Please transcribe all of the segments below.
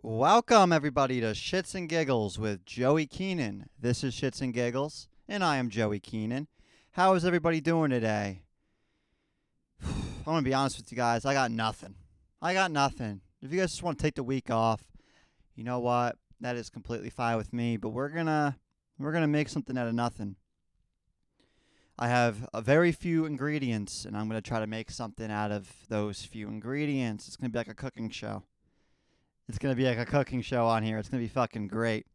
Welcome, everybody, to Shits and Giggles with Joey Keenan. This is Shits and Giggles, and I am Joey Keenan. How is everybody doing today? I'm going to be honest with you guys. I got nothing. I got nothing. If you guys just want to take the week off, you know what? That is completely fine with me, but we're going to we're going to make something out of nothing. I have a very few ingredients, and I'm going to try to make something out of those few ingredients. It's going to be like a cooking show. It's gonna be like a cooking show on here. It's gonna be fucking great.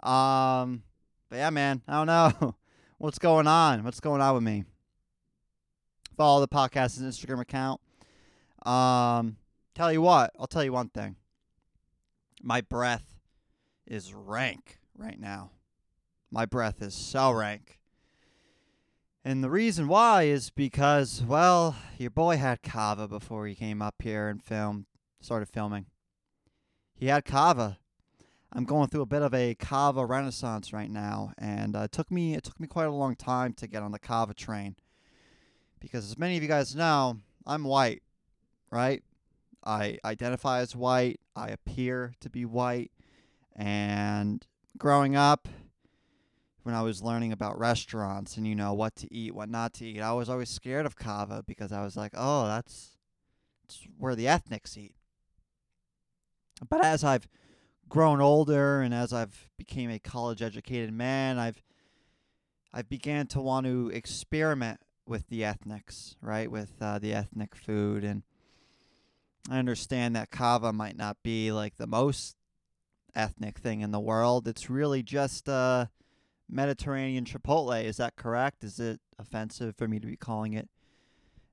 Um, but yeah, man, I don't know what's going on. What's going on with me? Follow the podcast's Instagram account. Um, tell you what, I'll tell you one thing. My breath is rank right now. My breath is so rank. And the reason why is because, well, your boy had CAVA before he came up here and filmed, started filming he had CAVA. I'm going through a bit of a CAVA renaissance right now, and uh, it took me it took me quite a long time to get on the CAVA train, because as many of you guys know, I'm white, right? I identify as white. I appear to be white, and growing up, when I was learning about restaurants and you know what to eat, what not to eat, I was always scared of CAVA because I was like, oh, that's, that's where the ethnics eat. But as I've grown older and as I've became a college educated man, I've I've began to want to experiment with the ethnics, right? With uh, the ethnic food and I understand that CAVA might not be like the most ethnic thing in the world. It's really just uh Mediterranean Chipotle. Is that correct? Is it offensive for me to be calling it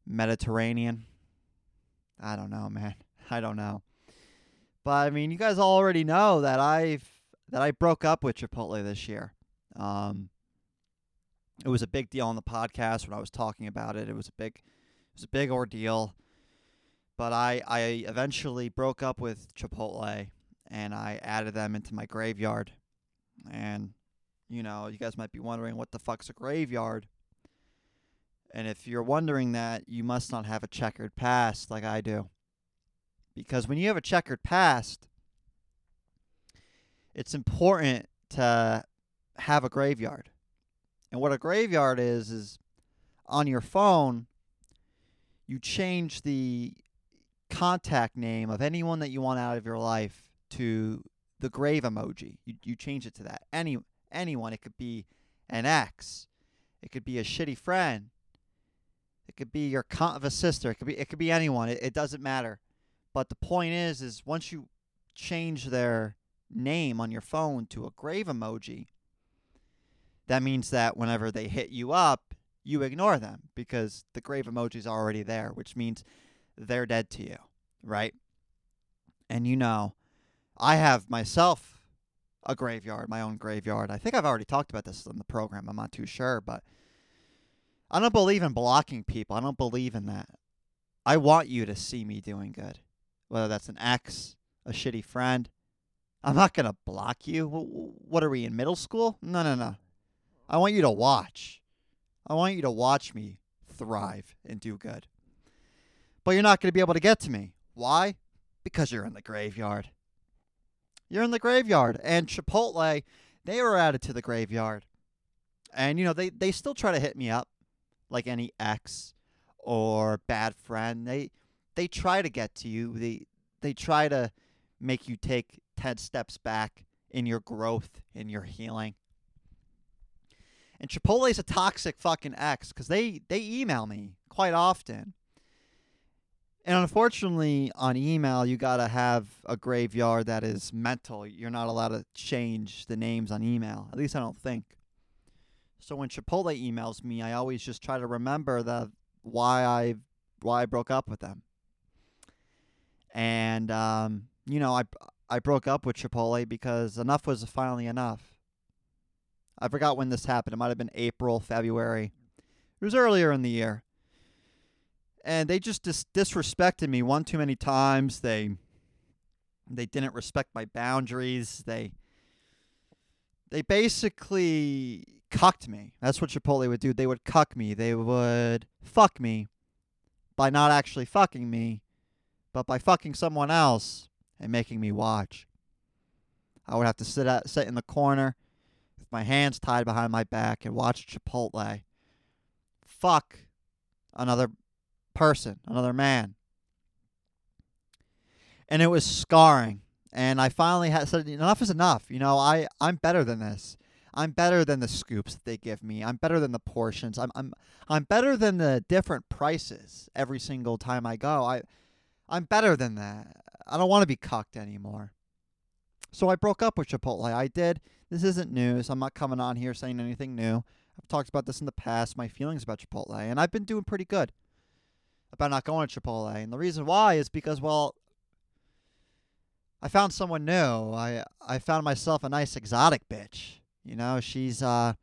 Mediterranean? I don't know, man. I don't know. But I mean, you guys already know that I've that I broke up with Chipotle this year. Um, it was a big deal on the podcast when I was talking about it. It was a big, it was a big ordeal. But I I eventually broke up with Chipotle and I added them into my graveyard. And you know, you guys might be wondering what the fuck's a graveyard. And if you're wondering that, you must not have a checkered past like I do. Because when you have a checkered past, it's important to have a graveyard. And what a graveyard is, is on your phone, you change the contact name of anyone that you want out of your life to the grave emoji. You, you change it to that. Any anyone. It could be an ex. It could be a shitty friend. It could be your con- of a sister. It could be it could be anyone. It, it doesn't matter. But the point is, is once you change their name on your phone to a grave emoji, that means that whenever they hit you up, you ignore them because the grave emoji is already there, which means they're dead to you, right? And you know, I have myself a graveyard, my own graveyard. I think I've already talked about this in the program. I'm not too sure, but I don't believe in blocking people. I don't believe in that. I want you to see me doing good whether that's an ex, a shitty friend. I'm not going to block you. What are we in middle school? No, no, no. I want you to watch. I want you to watch me thrive and do good. But you're not going to be able to get to me. Why? Because you're in the graveyard. You're in the graveyard. And Chipotle, they were added to the graveyard. And, you know, they, they still try to hit me up like any ex or bad friend. They they try to get to you. They they try to make you take 10 steps back in your growth, in your healing. And Chipotle's a toxic fucking ex because they, they email me quite often. And unfortunately, on email, you got to have a graveyard that is mental. You're not allowed to change the names on email. At least I don't think. So when Chipotle emails me, I always just try to remember the why I why I broke up with them and um, you know, I I broke up with Chipotle because enough was finally enough. I forgot when this happened. It might have been April, February. It was earlier in the year. And they just dis- disrespected me one too many times. They they didn't respect my boundaries. They they basically cucked me. That's what Chipotle would do. They would cuck me. They would fuck me by not actually fucking me but by fucking someone else and making me watch. I would have to sit sit in the corner with my hands tied behind my back and watch Chipotle fuck another person, another man. And it was scarring. And I finally had said enough is enough. You know, I I'm better than this. I'm better than the scoops that they give me. I'm better than the portions. I'm I'm I'm better than the different prices every single time I go. I I'm better than that. I don't want to be cucked anymore. So I broke up with Chipotle. I did. This isn't news. I'm not coming on here saying anything new. I've talked about this in the past, my feelings about Chipotle, and I've been doing pretty good about not going to Chipotle. And the reason why is because, well, I found someone new. I I found myself a nice exotic bitch. You know, she's uh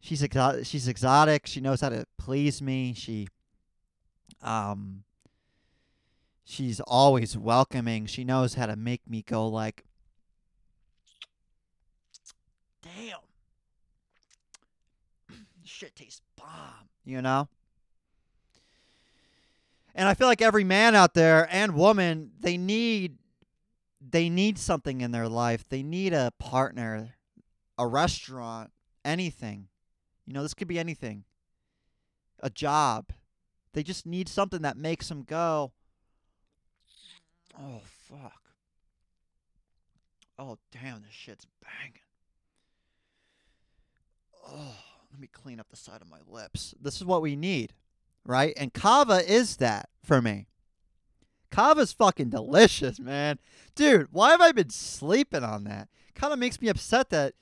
she's exotic she's exotic. She knows how to please me. She um she's always welcoming. She knows how to make me go like damn. Shit tastes bomb, you know? And I feel like every man out there and woman, they need they need something in their life. They need a partner, a restaurant, anything. You know, this could be anything. A job. They just need something that makes them go, oh, fuck. Oh, damn, this shit's banging. Oh, let me clean up the side of my lips. This is what we need, right? And CAVA is that for me. CAVA's fucking delicious, man. Dude, why have I been sleeping on that? Kind of makes me upset that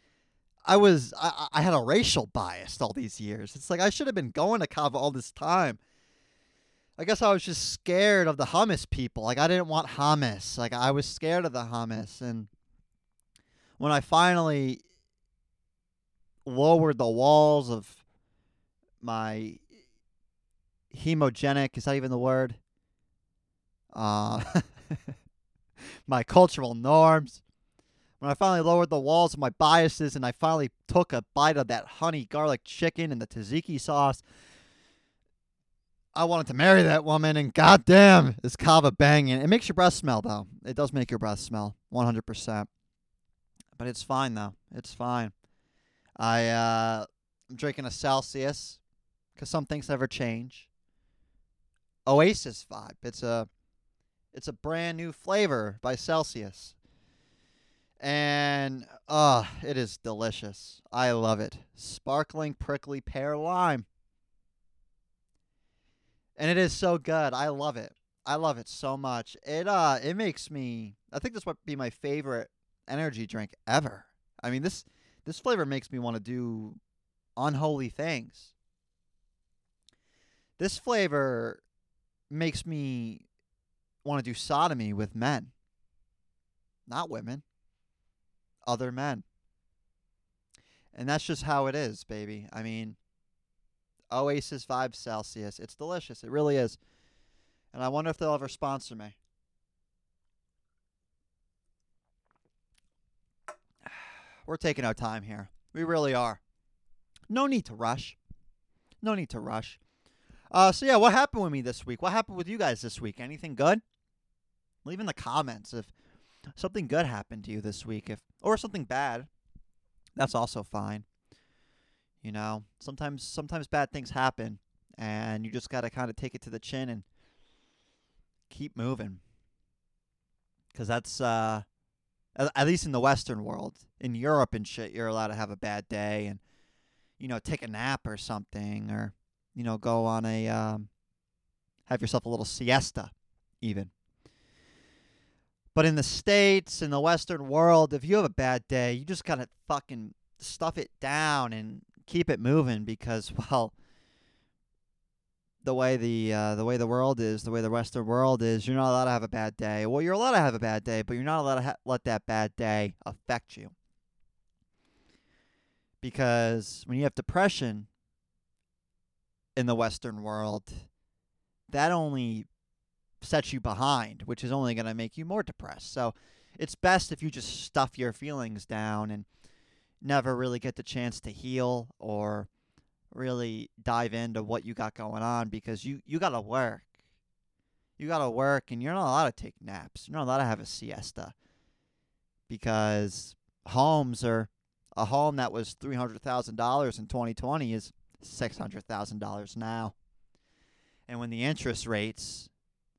I was I, I had a racial bias all these years. It's like I should have been going to CAVA all this time. I guess I was just scared of the hummus people. Like I didn't want hummus. Like I was scared of the hummus and when I finally lowered the walls of my hemogenic, is that even the word? uh, my cultural norms. When I finally lowered the walls of my biases and I finally took a bite of that honey garlic chicken and the tzatziki sauce, I wanted to marry that woman, and goddamn, is CAVA banging. It makes your breath smell, though. It does make your breath smell, 100%. But it's fine, though. It's fine. I, uh, I'm drinking a Celsius because some things never change. Oasis vibe. It's a it's a brand new flavor by Celsius. And uh it is delicious. I love it. Sparkling prickly pear lime. And it is so good. I love it. I love it so much. It uh it makes me I think this might be my favorite energy drink ever. I mean this this flavor makes me want to do unholy things. This flavor makes me want to do sodomy with men, not women, other men. And that's just how it is, baby. I mean, Oasis Vibe Celsius. It's delicious. It really is. And I wonder if they'll ever sponsor me. We're taking our time here. We really are. No need to rush. No need to rush. Uh, so yeah, what happened with me this week? What happened with you guys this week? Anything good? Leave in the comments if something good happened to you this week, if or something bad. That's also fine. You know, sometimes sometimes bad things happen, and you just gotta kind of take it to the chin and keep moving. Cause that's uh, at least in the Western world. In Europe and shit, you're allowed to have a bad day and you know take a nap or something, or you know go on a um, have yourself a little siesta, even. But in the States, in the Western world, if you have a bad day, you just gotta fucking stuff it down and keep it moving because, well, the way the uh, the way the world is, the way the Western world is, you're not allowed to have a bad day. Well, you're allowed to have a bad day, but you're not allowed to ha- let that bad day affect you. Because when you have depression in the Western world, that only sets you behind, which is only going to make you more depressed. So it's best if you just stuff your feelings down and never really get the chance to heal or really dive into what you got going on because you, you got to work. You got to work and you're not allowed to take naps. You're not allowed to have a siesta because homes are a home that was three hundred thousand dollars in 2020 is six hundred thousand dollars now. And when the interest rates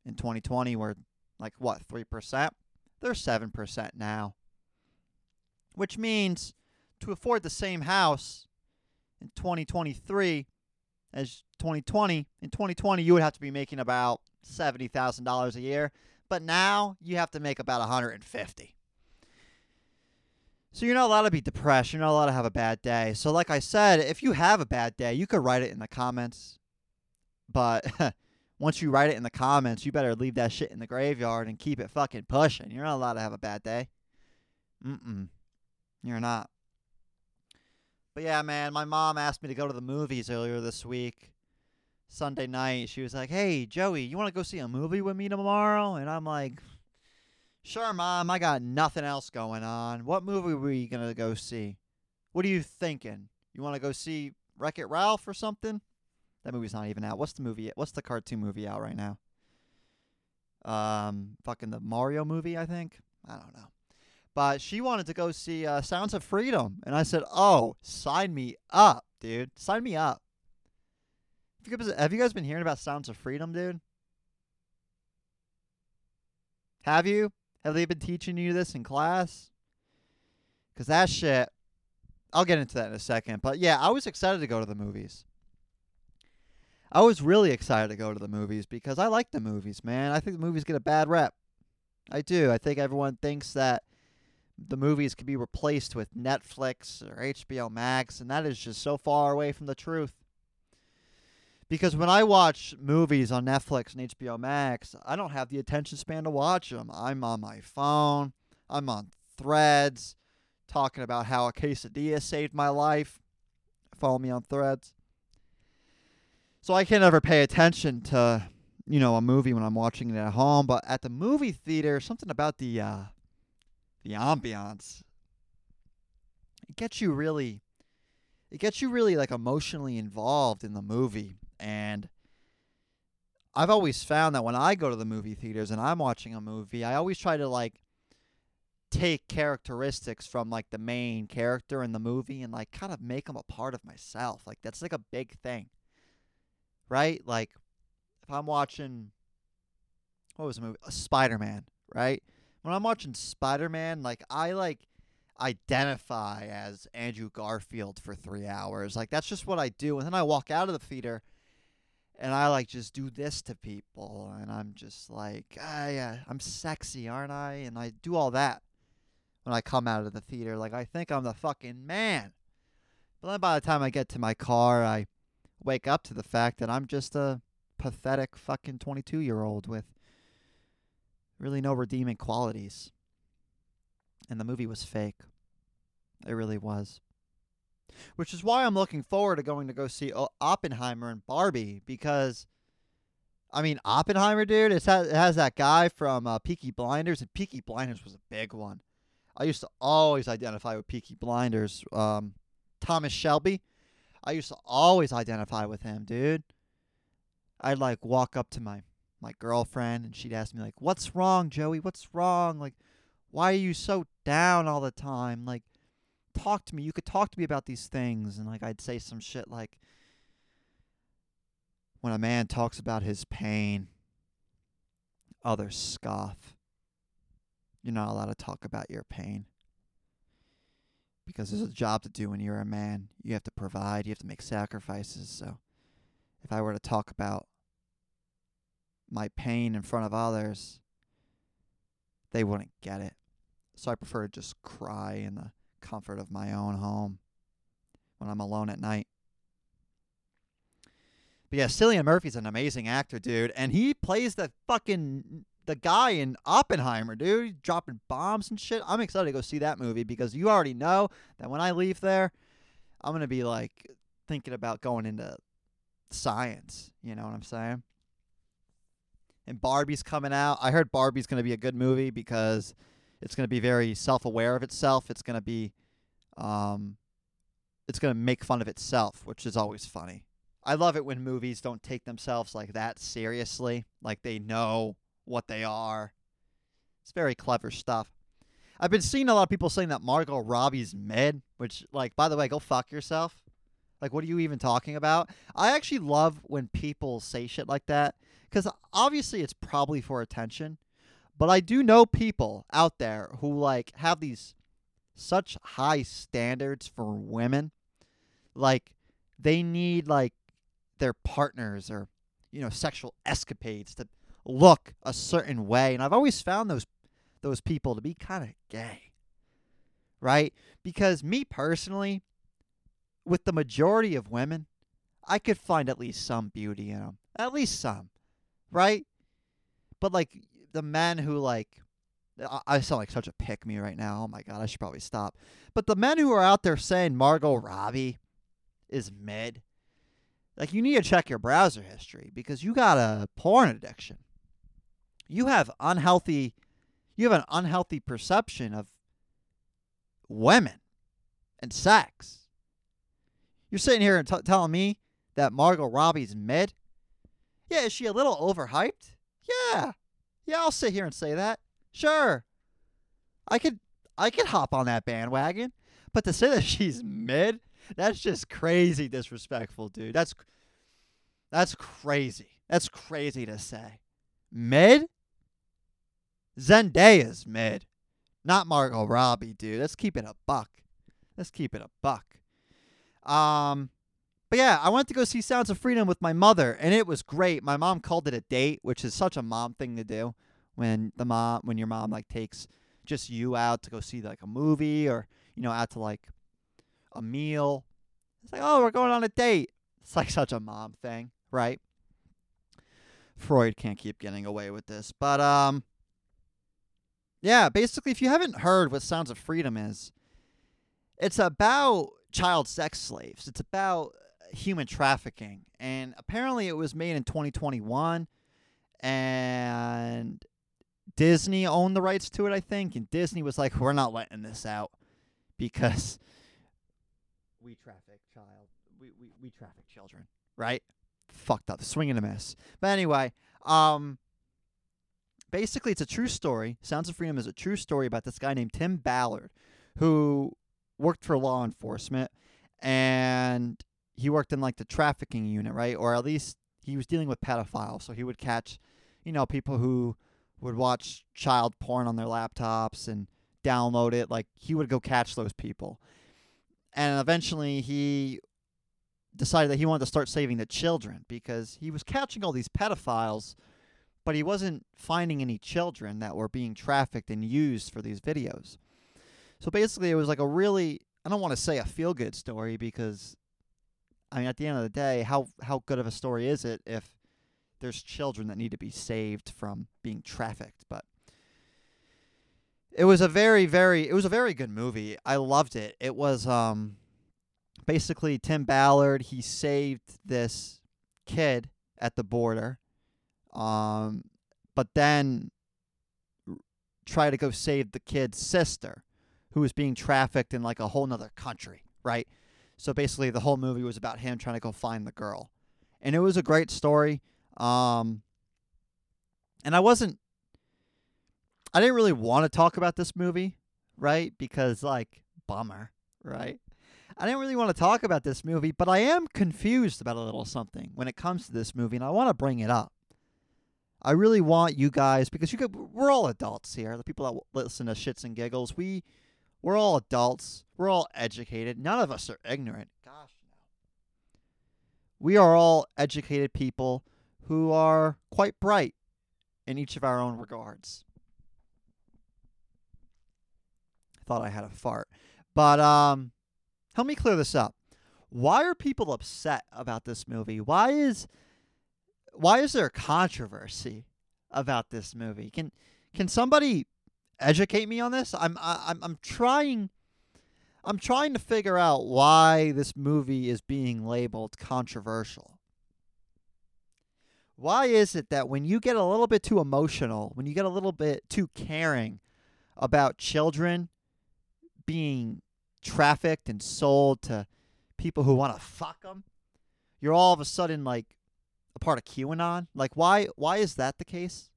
in 2020 were like what three percent, they're seven percent now. Which means to afford the same house in 2023 as 2020, in 2020 you would have to be making about seventy thousand dollars a year, but now you have to make about 150. So you're not allowed to be depressed. You're not allowed to have a bad day. So like I said, if you have a bad day, you could write it in the comments. But once you write it in the comments, you better leave that shit in the graveyard and keep it fucking pushing. You're not allowed to have a bad day. Mm-mm. You're not. But yeah, man, my mom asked me to go to the movies earlier this week. Sunday night, she was like, "Hey, Joey, you want to go see a movie with me tomorrow?" And I'm like, "Sure, mom. I got nothing else going on. What movie were you gonna go see? What are you thinking? You want to go see Wreck It Ralph or something? That movie's not even out. What's the movie? What's the cartoon movie out right now? Um, fucking the Mario movie, I think. I don't know. But she wanted to go see uh, Sounds of Freedom, and I said, "Oh, sign me up, dude. Sign me up." Have you guys been hearing about Sounds of Freedom, dude? Have you? Have they been teaching you this in class? Because that shit, I'll get into that in a second. But yeah, I was excited to go to the movies. I was really excited to go to the movies because I like the movies, man. I think the movies get a bad rep. I do. I think everyone thinks that the movies can be replaced with Netflix or HBO Max, and that is just so far away from the truth. Because when I watch movies on Netflix and HBO Max, I don't have the attention span to watch them. I'm on my phone, I'm on threads, talking about how a quesadilla saved my life. Follow me on threads. So I can never pay attention to, you know, a movie when I'm watching it at home. But at the movie theater, something about the uh, the ambiance it gets you really it gets you really like emotionally involved in the movie and I've always found that when I go to the movie theaters and I'm watching a movie, I always try to like take characteristics from like the main character in the movie and like kind of make them a part of myself. Like that's like a big thing. Right? Like if I'm watching what was the movie? Spider-Man, right? When I'm watching Spider-Man, like I like identify as Andrew Garfield for 3 hours. Like that's just what I do and then I walk out of the theater and I like just do this to people, and I'm just like, ah, yeah, I'm sexy, aren't I? And I do all that when I come out of the theater, like I think I'm the fucking man. But then by the time I get to my car, I wake up to the fact that I'm just a pathetic fucking 22 year old with really no redeeming qualities. And the movie was fake. It really was which is why I'm looking forward to going to go see Oppenheimer and Barbie because, I mean, Oppenheimer, dude, it has, it has that guy from uh, Peaky Blinders, and Peaky Blinders was a big one. I used to always identify with Peaky Blinders. Um, Thomas Shelby, I used to always identify with him, dude. I'd like walk up to my my girlfriend and she'd ask me like, "What's wrong, Joey? What's wrong? Like, why are you so down all the time? Like, talk to me. You could talk to me about these things. And like I'd say some shit like when a man talks about his pain, others scoff. You're not allowed to talk about your pain. Because there's a job to do when you're a man. You have to provide, you have to make sacrifices. So if I were to talk about my pain in front of others, they wouldn't get it. So I prefer to just cry in the comfort of my own home when I'm alone at night. But yeah, Cillian Murphy's an amazing actor, dude, and he plays the fucking the guy in Oppenheimer, dude. He's dropping bombs and shit. I'm excited to go see that movie because you already know that when I leave there, I'm gonna be like thinking about going into science. You know what I'm saying? And Barbie's coming out. I heard Barbie's gonna be a good movie because it's going to be very self-aware of itself. It's going to be, um, it's going to make fun of itself, which is always funny. I love it when movies don't take themselves like that seriously, like they know what they are. It's very clever stuff. I've been seeing a lot of people saying that Margot Robbie's mid, which, like, by the way, go fuck yourself. Like, what are you even talking about? I actually love when people say shit like that because obviously it's probably for attention. But I do know people out there who, like, have these such high standards for women. Like, they need, like, their partners or, you know, sexual escapades to look a certain way. And I've always found those those people to be kind of gay. Right? Because me personally, with the majority of women, I could find at least some beauty in them. At least some. Right? But like the men who like I sound like such a pick me right now. Oh my god, I should probably stop. But the men who are out there saying Margot Robbie is mid, like you need to check your browser history because you got a porn addiction. You have unhealthy you have an unhealthy perception of women and sex. You're sitting here and t- telling me that Margot Robbie's mid? Yeah, is she a little overhyped? Yeah. Yeah, I'll sit here and say that. Sure. I could I could hop on that bandwagon, but to say that she's mid, that's just crazy disrespectful, dude. That's that's crazy. That's crazy to say. Mid? Zendaya's mid. Not Margot Robbie, dude. Let's keep it a buck. Let's keep it a buck. Um, but yeah, I went to go see Sounds of Freedom with my mother, and it was great. My mom called it a date, which is such a mom thing to do when the mom when your mom like takes just you out to go see like a movie or you know out to like a meal. It's like, oh, we're going on a date. It's like such a mom thing, right? Freud can't keep getting away with this, but um, yeah. Basically, if you haven't heard what Sounds of Freedom is, it's about child sex slaves. It's about human trafficking. And apparently it was made in 2021 and Disney owned the rights to it, I think, and Disney was like, "We're not letting this out because we traffic child, we we, we traffic children, right? Fucked up, swing and a miss." But anyway, um, basically, it's a true story. Sounds of Freedom is a true story about this guy named Tim Ballard, who worked for law enforcement and he worked in like the trafficking unit, right? Or at least he was dealing with pedophiles, so he would catch, you know, people who would watch child porn on their laptops and download it. Like he would go catch those people. And eventually he decided that he wanted to start saving the children because he was catching all these pedophiles, but he wasn't finding any children that were being trafficked and used for these videos. So basically, it was like a really I don't want to say a feel good story because I mean at the end of the day, how how good of a story is it if there's children that need to be saved from being trafficked, but it was a very very it was a very good movie. I loved it. It was um basically Tim Ballard, he saved this kid at the border. Um but then try to go save the kid's sister who was being trafficked in like a whole nother country, right? So basically, the whole movie was about him trying to go find the girl, and it was a great story. Um, and I wasn't, I didn't really want to talk about this movie, right? Because like, bummer, right? I didn't really want to talk about this movie, but I am confused about a little something when it comes to this movie, and I want to bring it up. I really want you guys because you could, we're all adults here. The people that listen to shits and giggles, we we're all adults. We're all educated. None of us are ignorant. Gosh, no. We are all educated people who are quite bright in each of our own regards. I thought I had a fart. But um help me clear this up. Why are people upset about this movie? Why is why is there controversy about this movie? Can can somebody educate me on this. I'm I'm I'm trying I'm trying to figure out why this movie is being labeled controversial. Why is it that when you get a little bit too emotional, when you get a little bit too caring about children being trafficked and sold to people who want to fuck them, you're all of a sudden like a part of QAnon? Like why why is that the case?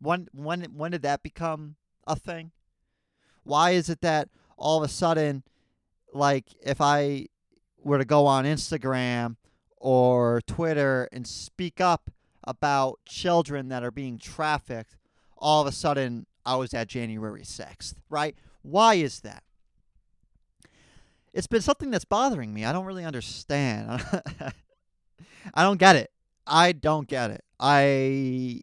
When when when did that become a thing? Why is it that all of a sudden, like, if I were to go on Instagram or Twitter and speak up about children that are being trafficked, all of a sudden I was at January 6th, right? Why is that? It's been something that's bothering me. I don't really understand. I don't get it. I don't get it. I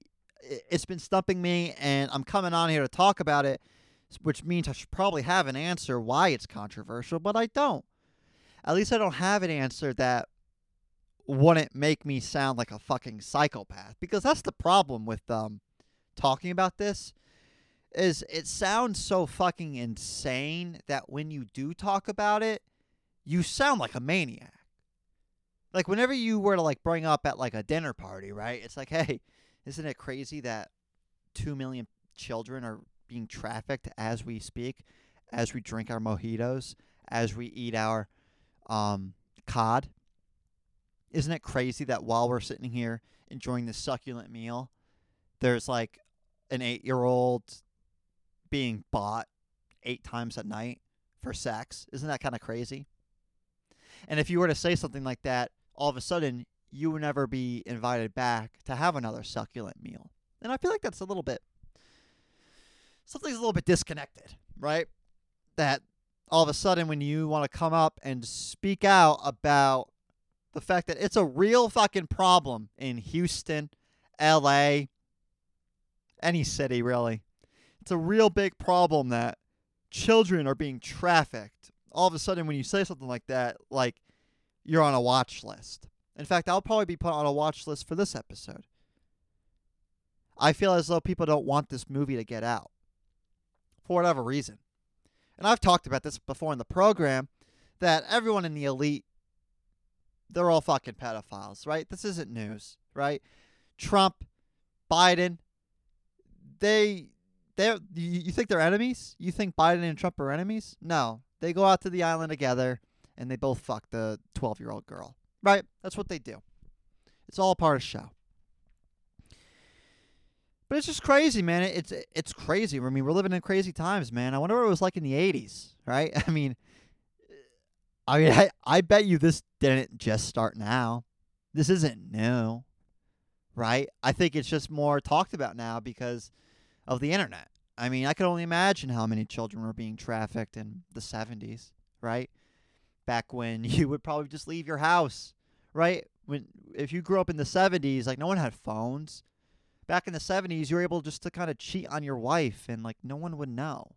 it's been stumping me and I'm coming on here to talk about it, which means I should probably have an answer why it's controversial, but I don't. At least I don't have an answer that wouldn't make me sound like a fucking psychopath because that's the problem with um talking about this is it sounds so fucking insane that when you do talk about it, you sound like a maniac. Like whenever you were to like bring up at like a dinner party, right? It's like, hey, isn't it crazy that two million children are being trafficked as we speak, as we drink our mojitos, as we eat our um, cod? Isn't it crazy that while we're sitting here enjoying this succulent meal, there's like an eight year old being bought eight times a night for sex? Isn't that kind of crazy? And if you were to say something like that, all of a sudden you would never be invited back to have another succulent meal. And I feel like that's a little bit something's a little bit disconnected, right? That all of a sudden when you want to come up and speak out about the fact that it's a real fucking problem in Houston, LA, any city really. It's a real big problem that children are being trafficked. All of a sudden when you say something like that, like you're on a watch list. In fact, I'll probably be put on a watch list for this episode. I feel as though people don't want this movie to get out for whatever reason. And I've talked about this before in the program that everyone in the elite they're all fucking pedophiles, right? This isn't news, right? Trump, Biden, they they you think they're enemies? You think Biden and Trump are enemies? No. They go out to the island together and they both fuck the 12 year old girl. Right? That's what they do. It's all part of show. But it's just crazy, man. It's it's crazy. I mean, we're living in crazy times, man. I wonder what it was like in the 80s, right? I mean, I mean, I, I bet you this didn't just start now. This isn't new, right? I think it's just more talked about now because of the internet. I mean, I can only imagine how many children were being trafficked in the 70s, right? Back when you would probably just leave your house, right? When if you grew up in the 70s, like no one had phones. Back in the 70s, you were able just to kind of cheat on your wife and like no one would know.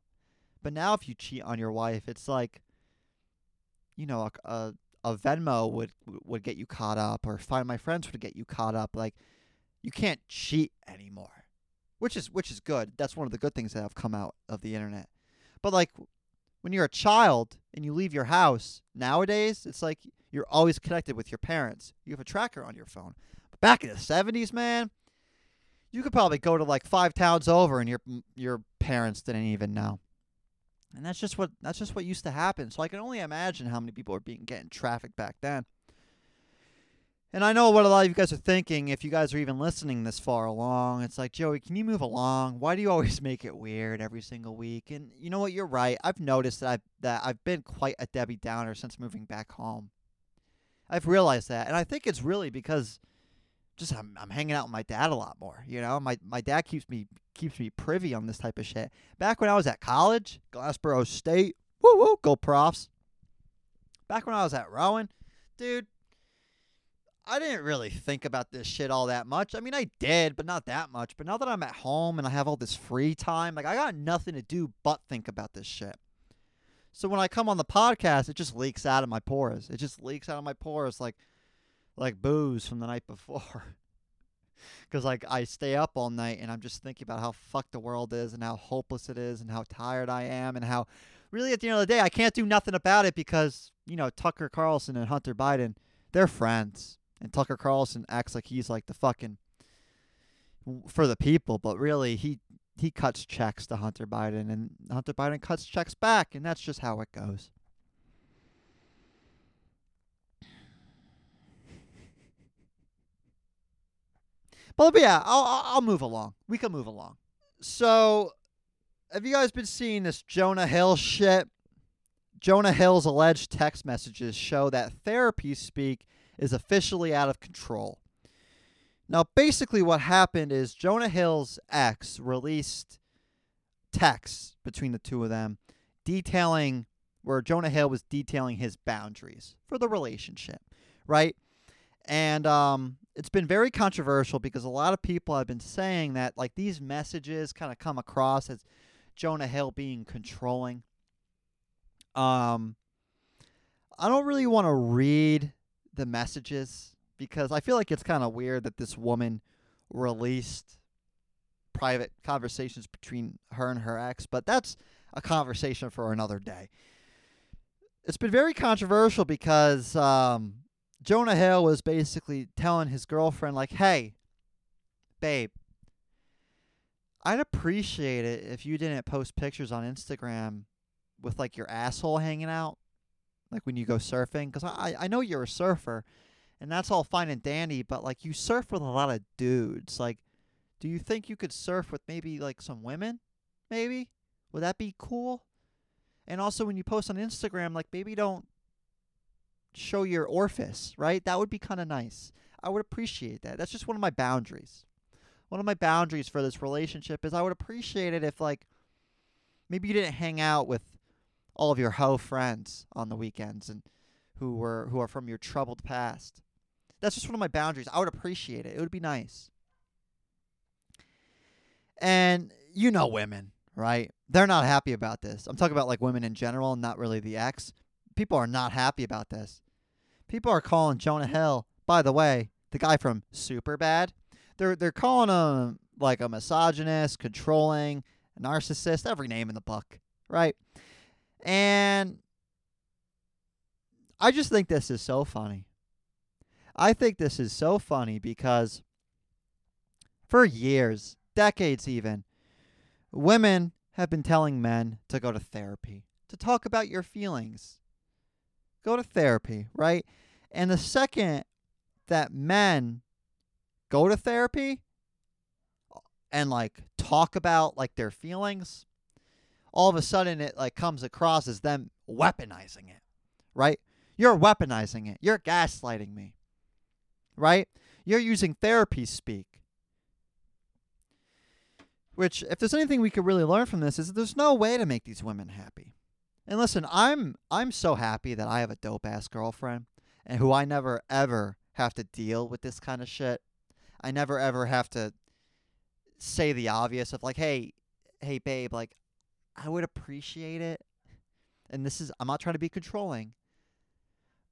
But now if you cheat on your wife, it's like you know, a, a, a Venmo would would get you caught up or Find My Friends would get you caught up. Like you can't cheat anymore. Which is which is good. That's one of the good things that have come out of the internet. But like when you're a child and you leave your house nowadays, it's like you're always connected with your parents. You have a tracker on your phone. But back in the 70s, man, you could probably go to like five towns over and your your parents didn't even know. And that's just what that's just what used to happen. So I can only imagine how many people are being getting trafficked back then. And I know what a lot of you guys are thinking if you guys are even listening this far along. It's like, Joey, can you move along? Why do you always make it weird every single week? And you know what? You're right. I've noticed that I've, that I've been quite a Debbie Downer since moving back home. I've realized that. And I think it's really because just I'm, I'm hanging out with my dad a lot more. You know, my, my dad keeps me keeps me privy on this type of shit. Back when I was at college, Glassboro State, woo woo, go profs. Back when I was at Rowan, dude, I didn't really think about this shit all that much. I mean, I did, but not that much. But now that I'm at home and I have all this free time, like I got nothing to do but think about this shit. So when I come on the podcast, it just leaks out of my pores. It just leaks out of my pores like like booze from the night before. Cuz like I stay up all night and I'm just thinking about how fucked the world is and how hopeless it is and how tired I am and how really at the end of the day I can't do nothing about it because, you know, Tucker Carlson and Hunter Biden, they're friends and Tucker Carlson acts like he's like the fucking for the people, but really he he cuts checks to Hunter Biden and Hunter Biden cuts checks back and that's just how it goes. But yeah, I'll I'll move along. We can move along. So have you guys been seeing this Jonah Hill shit? Jonah Hill's alleged text messages show that therapy speak is officially out of control. Now, basically, what happened is Jonah Hill's ex released texts between the two of them detailing where Jonah Hill was detailing his boundaries for the relationship, right? And um, it's been very controversial because a lot of people have been saying that like these messages kind of come across as Jonah Hill being controlling. Um, I don't really want to read the messages because I feel like it's kind of weird that this woman released private conversations between her and her ex, but that's a conversation for another day. It's been very controversial because um, Jonah Hill was basically telling his girlfriend, like, hey, babe, I'd appreciate it if you didn't post pictures on Instagram with like your asshole hanging out, like when you go surfing. Because I, I know you're a surfer, and that's all fine and dandy, but like you surf with a lot of dudes. Like, do you think you could surf with maybe like some women? Maybe? Would that be cool? And also, when you post on Instagram, like maybe don't show your orifice, right? That would be kind of nice. I would appreciate that. That's just one of my boundaries one of my boundaries for this relationship is I would appreciate it if like maybe you didn't hang out with all of your hoe friends on the weekends and who were who are from your troubled past. That's just one of my boundaries. I would appreciate it. It would be nice. And you know women, right? They're not happy about this. I'm talking about like women in general, not really the ex. People are not happy about this. People are calling Jonah Hill, by the way, the guy from Superbad they're they're calling him like a misogynist, controlling, narcissist, every name in the book, right? And I just think this is so funny. I think this is so funny because for years, decades even, women have been telling men to go to therapy, to talk about your feelings. Go to therapy, right? And the second that men go to therapy and like talk about like their feelings, all of a sudden it like comes across as them weaponizing it, right? You're weaponizing it. You're gaslighting me, right? You're using therapy speak. Which, if there's anything we could really learn from this, is that there's no way to make these women happy. And listen, I'm I'm so happy that I have a dope ass girlfriend and who I never ever have to deal with this kind of shit. I never ever have to say the obvious of like, hey, hey, babe, like, I would appreciate it. And this is, I'm not trying to be controlling,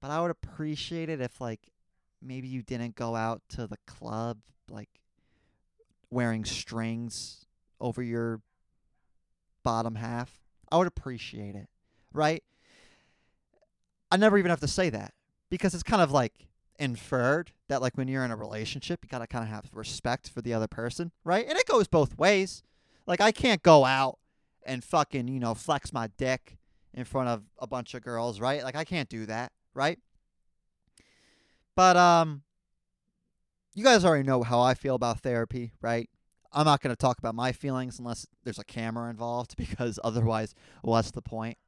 but I would appreciate it if, like, maybe you didn't go out to the club, like, wearing strings over your bottom half. I would appreciate it, right? I never even have to say that because it's kind of like inferred that like when you're in a relationship, you gotta kind of have respect for the other person, right? And it goes both ways. Like I can't go out and fucking you know flex my dick in front of a bunch of girls, right? Like I can't do that, right? But um, you guys already know how I feel about therapy, right? I'm not going to talk about my feelings unless there's a camera involved because otherwise, what's the point?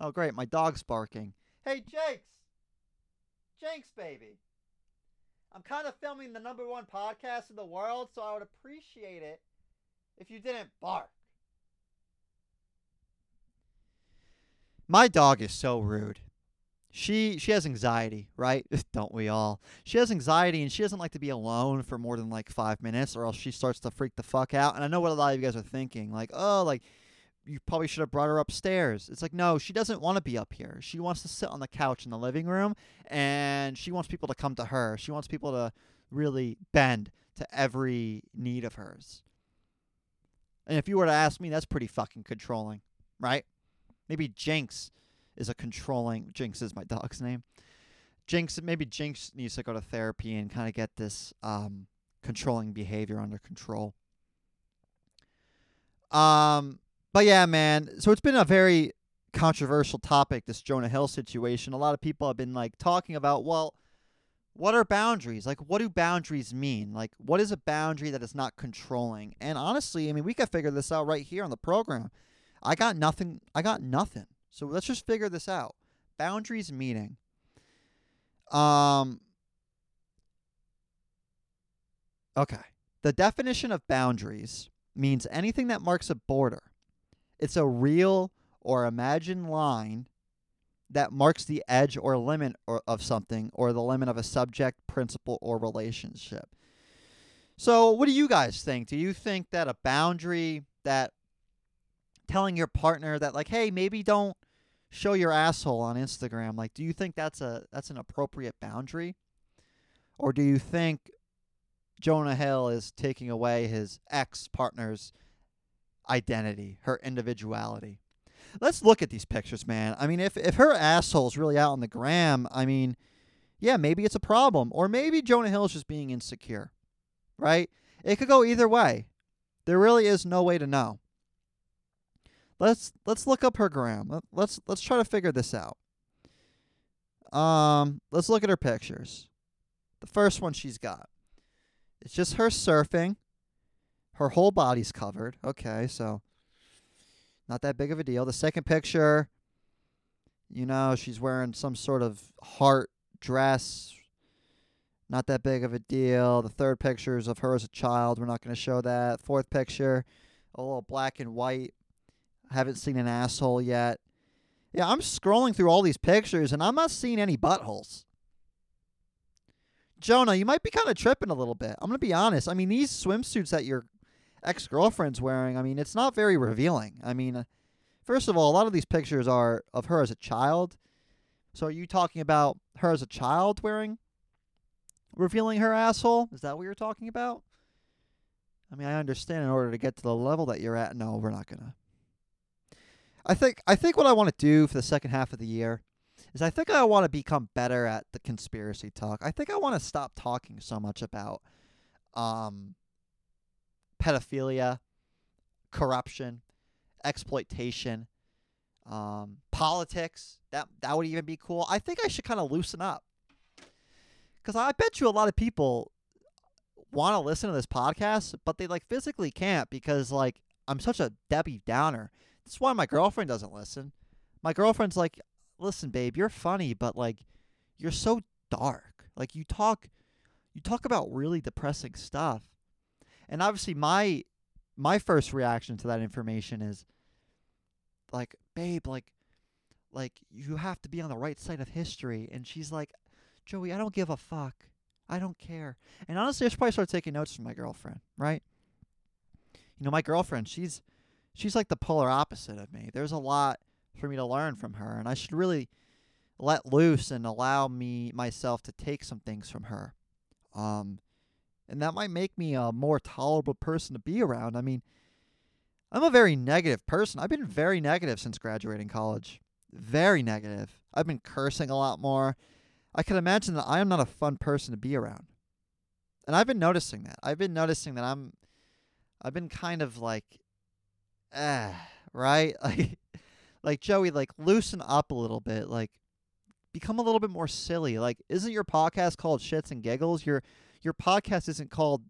Oh, great. My dog's barking. Hey, Jakes! Jinx, baby. I'm kind of filming the number one podcast in the world, so I would appreciate it if you didn't bark. My dog is so rude. She she has anxiety, right? Don't we all? She has anxiety and she doesn't like to be alone for more than like 5 minutes or else she starts to freak the fuck out. And I know what a lot of you guys are thinking, like, "Oh, like you probably should have brought her upstairs. It's like, no, she doesn't want to be up here. She wants to sit on the couch in the living room and she wants people to come to her. She wants people to really bend to every need of hers. And if you were to ask me, that's pretty fucking controlling, right? Maybe Jinx is a controlling. Jinx is my dog's name. Jinx, maybe Jinx needs to go to therapy and kind of get this um, controlling behavior under control. Um, but yeah, man. So it's been a very controversial topic, this Jonah Hill situation. A lot of people have been like talking about, well, what are boundaries? Like, what do boundaries mean? Like, what is a boundary that is not controlling? And honestly, I mean, we could figure this out right here on the program. I got nothing. I got nothing. So let's just figure this out. Boundaries meaning. Um. Okay. The definition of boundaries means anything that marks a border. It's a real or imagined line that marks the edge or limit or, of something or the limit of a subject, principle, or relationship. So, what do you guys think? Do you think that a boundary that telling your partner that like, hey, maybe don't show your asshole on Instagram, like do you think that's a that's an appropriate boundary? Or do you think Jonah Hill is taking away his ex partner's identity, her individuality? Let's look at these pictures, man. I mean, if if her asshole's really out on the gram, I mean, yeah, maybe it's a problem, or maybe Jonah Hill's just being insecure, right? It could go either way. There really is no way to know. Let's let's look up her gram. Let's let's try to figure this out. Um, let's look at her pictures. The first one she's got. It's just her surfing. Her whole body's covered. Okay, so not that big of a deal. The second picture, you know, she's wearing some sort of heart dress. Not that big of a deal. The third picture is of her as a child. We're not going to show that. Fourth picture, a little black and white. Haven't seen an asshole yet. Yeah, I'm scrolling through all these pictures and I'm not seeing any buttholes. Jonah, you might be kind of tripping a little bit. I'm going to be honest. I mean, these swimsuits that you're ex girlfriend's wearing, I mean, it's not very revealing. I mean, uh, first of all, a lot of these pictures are of her as a child. So are you talking about her as a child wearing, revealing her asshole? Is that what you're talking about? I mean, I understand in order to get to the level that you're at. No, we're not gonna. I think I think what I want to do for the second half of the year is I think I want to become better at the conspiracy talk. I think I want to stop talking so much about um pedophilia, corruption, exploitation, um, politics. That that would even be cool. I think I should kind of loosen up because I bet you a lot of people want to listen to this podcast, but they like physically can't because like I'm such a Debbie Downer. That's why my girlfriend doesn't listen. My girlfriend's like, "Listen, babe, you're funny, but like you're so dark. Like you talk you talk about really depressing stuff." And obviously my my first reaction to that information is like, babe, like like you have to be on the right side of history and she's like, Joey, I don't give a fuck. I don't care. And honestly, I should probably start taking notes from my girlfriend, right? You know, my girlfriend, she's she's like the polar opposite of me. There's a lot for me to learn from her, and I should really let loose and allow me myself to take some things from her. Um, and that might make me a more tolerable person to be around. I mean, I'm a very negative person. I've been very negative since graduating college. Very negative. I've been cursing a lot more. I can imagine that I am not a fun person to be around. And I've been noticing that. I've been noticing that I'm I've been kind of like eh, right? Like like Joey, like loosen up a little bit. Like become a little bit more silly. Like isn't your podcast called Shits and Giggles? You're your podcast isn't called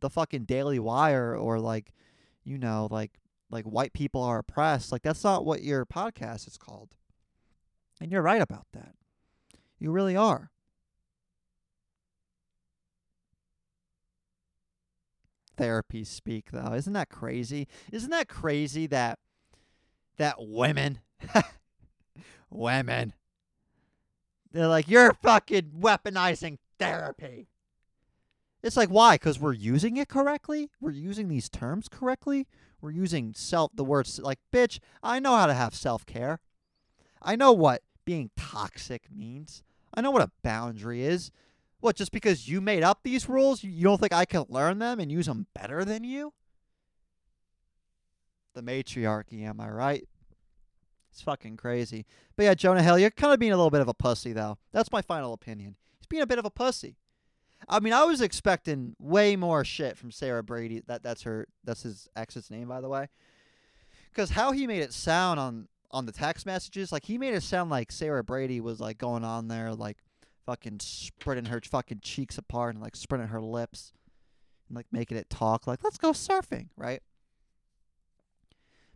the fucking Daily Wire or like, you know, like like white people are oppressed. Like that's not what your podcast is called. And you're right about that. You really are. Therapy speak though. Isn't that crazy? Isn't that crazy that that women women they're like you're fucking weaponizing therapy. It's like why? Because we're using it correctly. We're using these terms correctly. We're using self the words like bitch. I know how to have self care. I know what being toxic means. I know what a boundary is. What? Just because you made up these rules, you don't think I can learn them and use them better than you? The matriarchy, am I right? It's fucking crazy. But yeah, Jonah Hill, you're kind of being a little bit of a pussy, though. That's my final opinion. He's being a bit of a pussy. I mean, I was expecting way more shit from Sarah Brady. That that's her. That's his ex's name, by the way. Because how he made it sound on on the text messages, like he made it sound like Sarah Brady was like going on there, like fucking spreading her fucking cheeks apart and like spreading her lips and like making it talk like let's go surfing, right?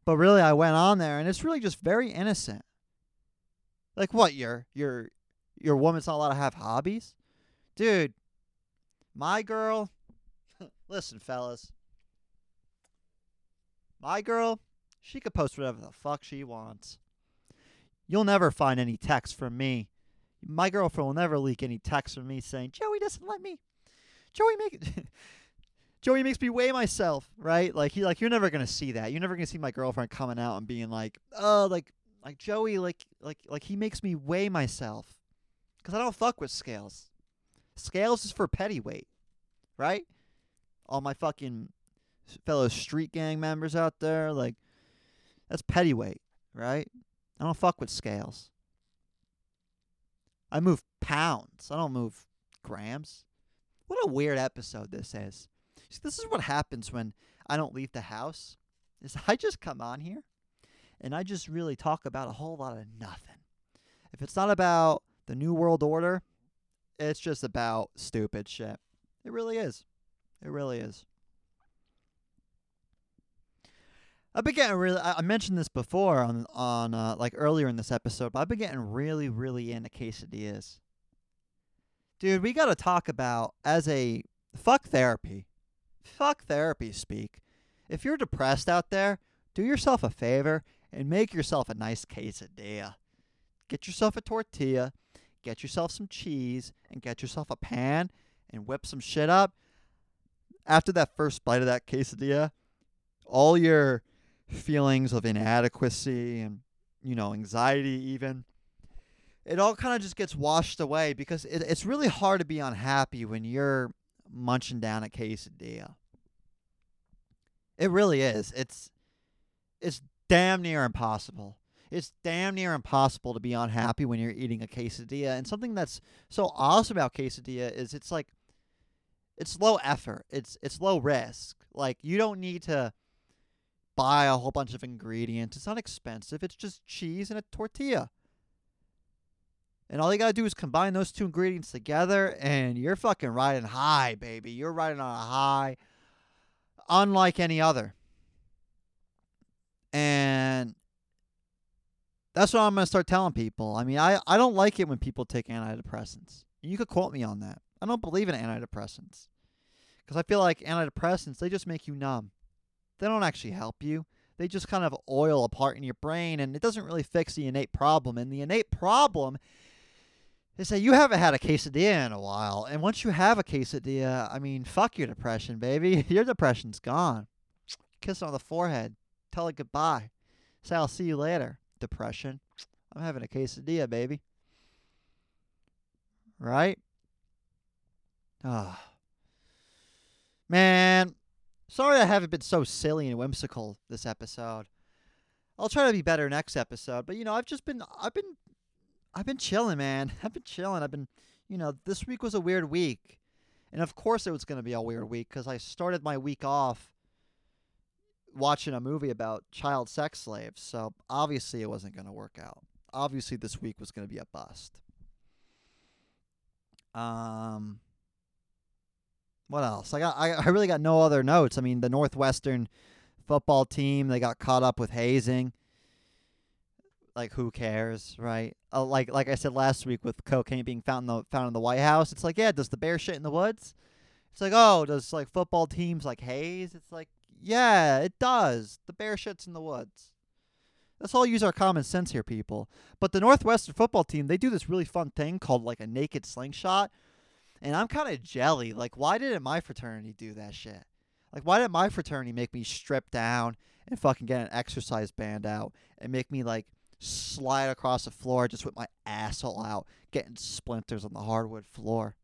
But really I went on there and it's really just very innocent. Like what, your your your woman's not allowed to have hobbies? Dude, my girl listen, fellas. My girl, she could post whatever the fuck she wants. You'll never find any text from me. My girlfriend will never leak any text from me saying, Joey doesn't let me. Joey make Joey makes me weigh myself, right? Like he like you're never gonna see that. You're never gonna see my girlfriend coming out and being like, oh, like like Joey, like like like he makes me weigh myself, cause I don't fuck with scales. Scales is for petty weight, right? All my fucking fellow street gang members out there, like that's petty weight, right? I don't fuck with scales. I move pounds. I don't move grams. What a weird episode this is. See, this is what happens when I don't leave the house. Is I just come on here and I just really talk about a whole lot of nothing. If it's not about the new world order, it's just about stupid shit. It really is. It really is. I've been getting really. I mentioned this before on on uh, like earlier in this episode, but I've been getting really, really into quesadillas. Dude, we got to talk about as a fuck therapy, fuck therapy speak. If you're depressed out there, do yourself a favor and make yourself a nice quesadilla. Get yourself a tortilla, get yourself some cheese, and get yourself a pan and whip some shit up. After that first bite of that quesadilla, all your feelings of inadequacy and you know anxiety even it all kind of just gets washed away because it, it's really hard to be unhappy when you're munching down a quesadilla. It really is. It's it's damn near impossible it's damn near impossible to be unhappy when you're eating a quesadilla and something that's so awesome about quesadilla is it's like it's low effort it's it's low risk like you don't need to buy a whole bunch of ingredients. It's not expensive. It's just cheese and a tortilla. And all you gotta do is combine those two ingredients together, and you're fucking riding high, baby. You're riding on a high, unlike any other. That's what I'm gonna start telling people. I mean, I, I don't like it when people take antidepressants. You could quote me on that. I don't believe in antidepressants because I feel like antidepressants they just make you numb. They don't actually help you. They just kind of oil a part in your brain, and it doesn't really fix the innate problem. And the innate problem is that you haven't had a quesadilla in a while. And once you have a quesadilla, I mean, fuck your depression, baby. Your depression's gone. Kiss on the forehead. Tell it goodbye. Say, I'll see you later, depression. I'm having a quesadilla, baby. Right? Ah. Oh. Man, Sorry I haven't been so silly and whimsical this episode. I'll try to be better next episode, but you know, I've just been I've been I've been chilling, man. I've been chilling. I've been, you know, this week was a weird week. And of course it was going to be a weird week cuz I started my week off watching a movie about child sex slaves. So obviously it wasn't going to work out. Obviously this week was going to be a bust. Um what else? I got I, I really got no other notes. I mean, the Northwestern football team they got caught up with hazing. Like who cares, right? Uh, like like I said last week with cocaine being found in the found in the White House. It's like yeah, does the bear shit in the woods? It's like oh, does like football teams like haze? It's like yeah, it does. The bear shits in the woods. Let's all use our common sense here, people. But the Northwestern football team, they do this really fun thing called like a naked slingshot, and I'm kind of jelly. Like, why didn't my fraternity do that shit? Like, why didn't my fraternity make me strip down and fucking get an exercise band out and make me, like, slide across the floor just with my asshole out, getting splinters on the hardwood floor?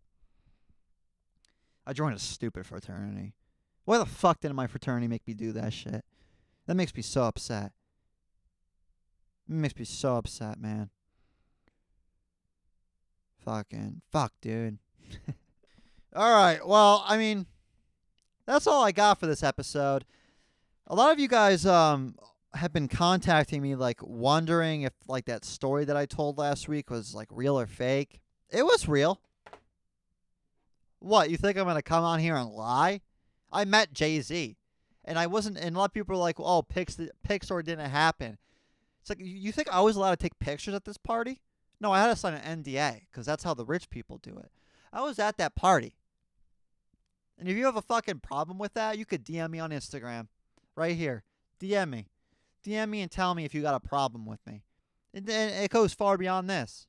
I joined a stupid fraternity. Why the fuck didn't my fraternity make me do that shit? That makes me so upset. It makes me so upset, man. Fucking fuck, dude. all right. Well, I mean, that's all I got for this episode. A lot of you guys um have been contacting me like wondering if like that story that I told last week was like real or fake. It was real. What, you think I'm going to come on here and lie? I met Jay Z. And I wasn't, and a lot of people are like, oh, Pix, Pixar didn't happen. It's like, you think I was allowed to take pictures at this party? No, I had to sign an NDA because that's how the rich people do it. I was at that party. And if you have a fucking problem with that, you could DM me on Instagram. Right here. DM me. DM me and tell me if you got a problem with me. And it goes far beyond this.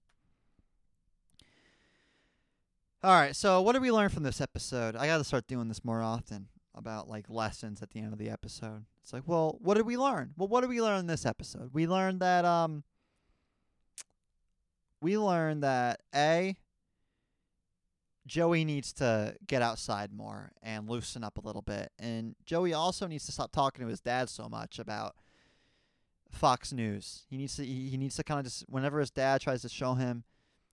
All right, so what did we learn from this episode? I got to start doing this more often about like lessons at the end of the episode. It's like, well, what did we learn? Well, what did we learn in this episode? We learned that um we learned that A Joey needs to get outside more and loosen up a little bit. And Joey also needs to stop talking to his dad so much about Fox News. He needs to he needs to kind of just whenever his dad tries to show him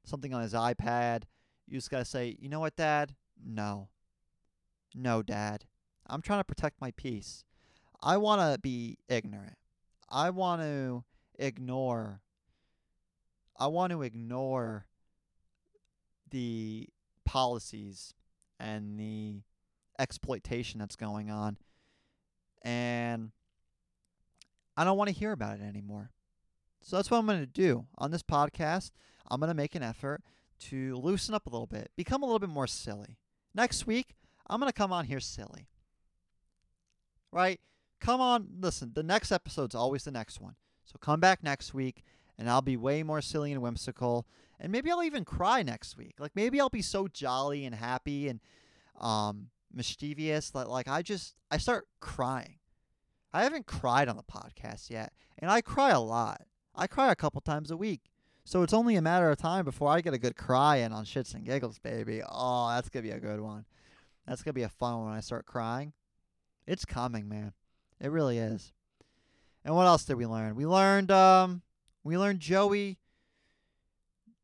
something on his iPad, you just got to say, "You know what, dad? No. No, dad. I'm trying to protect my peace. I want to be ignorant. I want to ignore I want to ignore the policies and the exploitation that's going on. And I don't want to hear about it anymore. So that's what I'm going to do on this podcast. I'm going to make an effort to loosen up a little bit, become a little bit more silly. Next week, I'm going to come on here silly. Right? Come on, listen, the next episode's always the next one. So come back next week and I'll be way more silly and whimsical. And maybe I'll even cry next week. Like maybe I'll be so jolly and happy and um, mischievous that like I just I start crying. I haven't cried on the podcast yet, and I cry a lot. I cry a couple times a week. So it's only a matter of time before I get a good cry in on shits and giggles, baby. Oh, that's gonna be a good one. That's gonna be a fun one when I start crying. It's coming, man. It really is. And what else did we learn? We learned um we learned Joey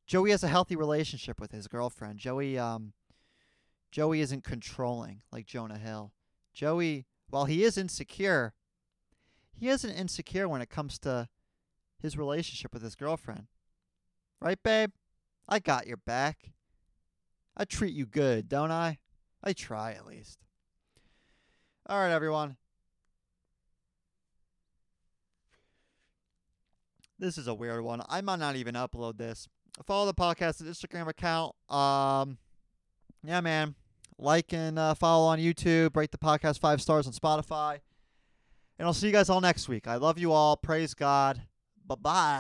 Joey has a healthy relationship with his girlfriend. Joey um Joey isn't controlling like Jonah Hill. Joey, while he is insecure, he isn't insecure when it comes to his relationship with his girlfriend. Right, babe? I got your back. I treat you good, don't I? I try at least. All right, everyone. This is a weird one. I might not even upload this. Follow the podcast Instagram account. Um, yeah, man. Like and uh, follow on YouTube. Rate the podcast five stars on Spotify. And I'll see you guys all next week. I love you all. Praise God. Bye bye.